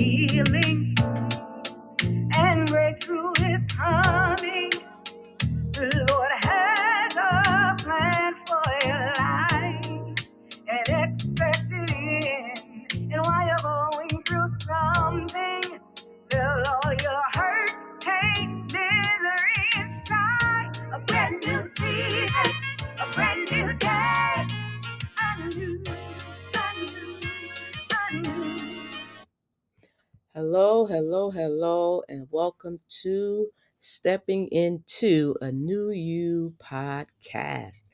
healing. Hello, hello, hello, and welcome to Stepping Into a New You podcast.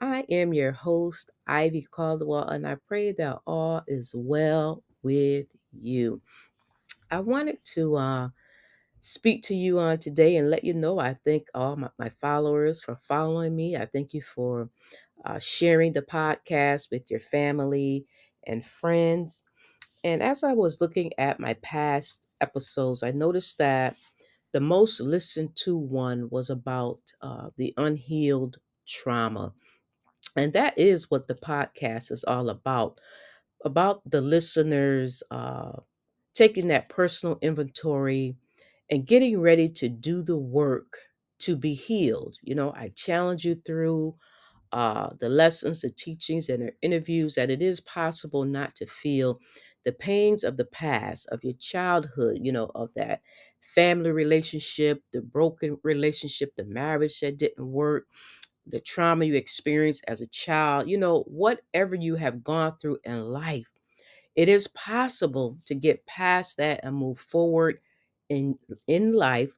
I am your host, Ivy Caldwell, and I pray that all is well with you. I wanted to uh, speak to you on today and let you know I thank all my, my followers for following me. I thank you for uh, sharing the podcast with your family and friends. And as I was looking at my past episodes, I noticed that the most listened to one was about uh, the unhealed trauma. And that is what the podcast is all about about the listeners uh, taking that personal inventory and getting ready to do the work to be healed. You know, I challenge you through uh, the lessons, the teachings, and the interviews that it is possible not to feel the pains of the past, of your childhood, you know, of that family relationship, the broken relationship, the marriage that didn't work, the trauma you experienced as a child, you know, whatever you have gone through in life. It is possible to get past that and move forward in in life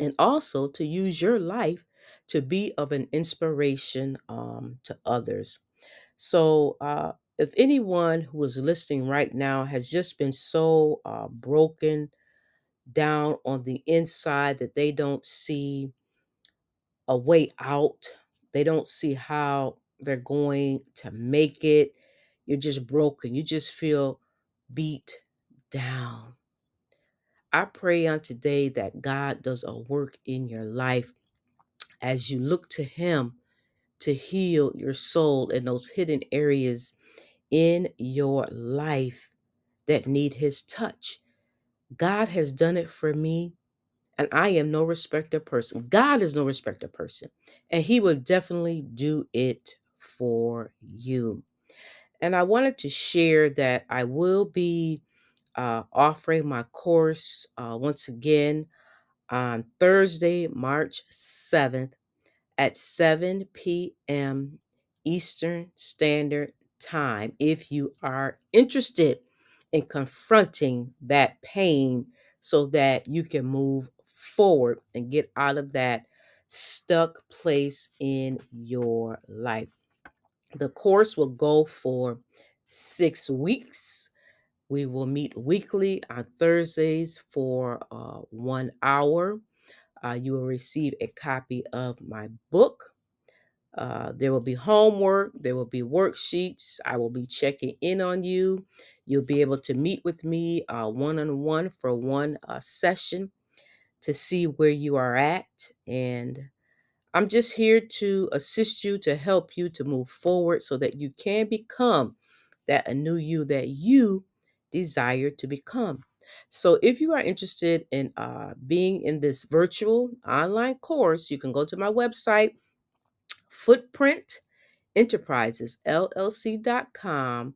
and also to use your life to be of an inspiration um, to others. So, uh, if anyone who is listening right now has just been so uh, broken down on the inside that they don't see a way out, they don't see how they're going to make it, you're just broken, you just feel beat down. I pray on today that God does a work in your life as you look to Him to heal your soul in those hidden areas in your life that need His touch. God has done it for me, and I am no respecter person. God is no respecter person, and He will definitely do it for you. And I wanted to share that I will be uh, offering my course uh, once again on Thursday, March 7th at 7 p.m. Eastern Standard Time if you are interested in confronting that pain so that you can move forward and get out of that stuck place in your life. The course will go for six weeks. We will meet weekly on Thursdays for uh, one hour. Uh, you will receive a copy of my book. Uh, there will be homework, there will be worksheets. I will be checking in on you. You'll be able to meet with me one on one for one uh, session to see where you are at. And I'm just here to assist you, to help you to move forward so that you can become that a new you that you desire to become. So, if you are interested in uh, being in this virtual online course, you can go to my website, Footprint Enterprises LLC.com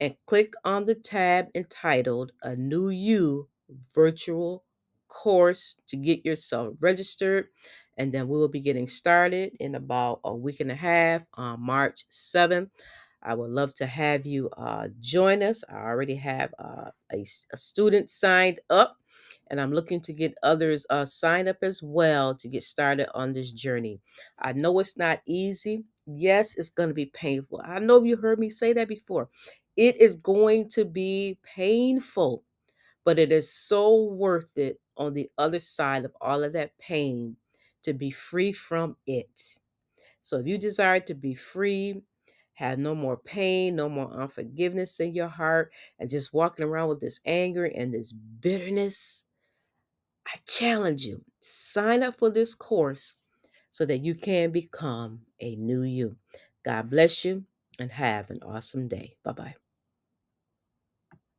and click on the tab entitled A New You Virtual Course to get yourself registered. And then we will be getting started in about a week and a half on March 7th. I would love to have you uh, join us. I already have uh, a, a student signed up and I'm looking to get others uh, signed up as well to get started on this journey. I know it's not easy. Yes, it's going to be painful. I know you heard me say that before. It is going to be painful, but it is so worth it on the other side of all of that pain to be free from it. So if you desire to be free, have no more pain, no more unforgiveness in your heart, and just walking around with this anger and this bitterness, I challenge you sign up for this course so that you can become a new you. God bless you and have an awesome day. Bye bye.